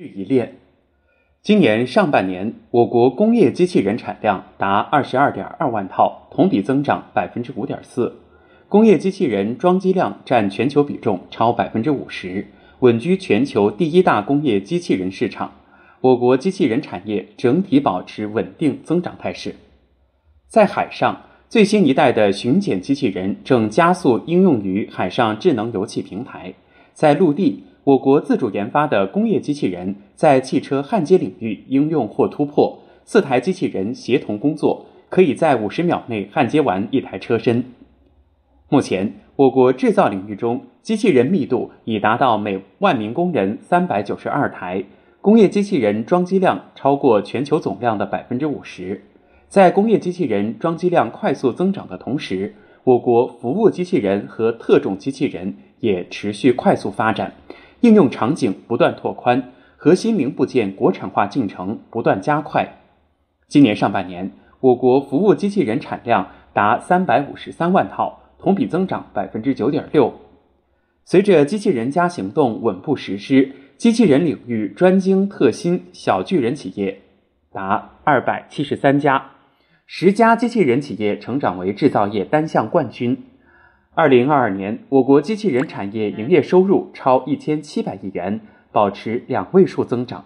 日一练。今年上半年，我国工业机器人产量达二十二点二万套，同比增长百分之五点四。工业机器人装机量占全球比重超百分之五十，稳居全球第一大工业机器人市场。我国机器人产业整体保持稳定增长态势。在海上，最新一代的巡检机器人正加速应用于海上智能油气平台。在陆地，我国自主研发的工业机器人在汽车焊接领域应用或突破，四台机器人协同工作，可以在五十秒内焊接完一台车身。目前，我国制造领域中，机器人密度已达到每万名工人三百九十二台，工业机器人装机量超过全球总量的百分之五十。在工业机器人装机量快速增长的同时，我国服务机器人和特种机器人也持续快速发展，应用场景不断拓宽，核心零部件国产化进程不断加快。今年上半年，我国服务机器人产量达三百五十三万套。同比增长百分之九点六。随着机器人加行动稳步实施，机器人领域专精特新小巨人企业达二百七十三家，十家机器人企业成长为制造业单项冠军。二零二二年，我国机器人产业营业收入超一千七百亿元，保持两位数增长。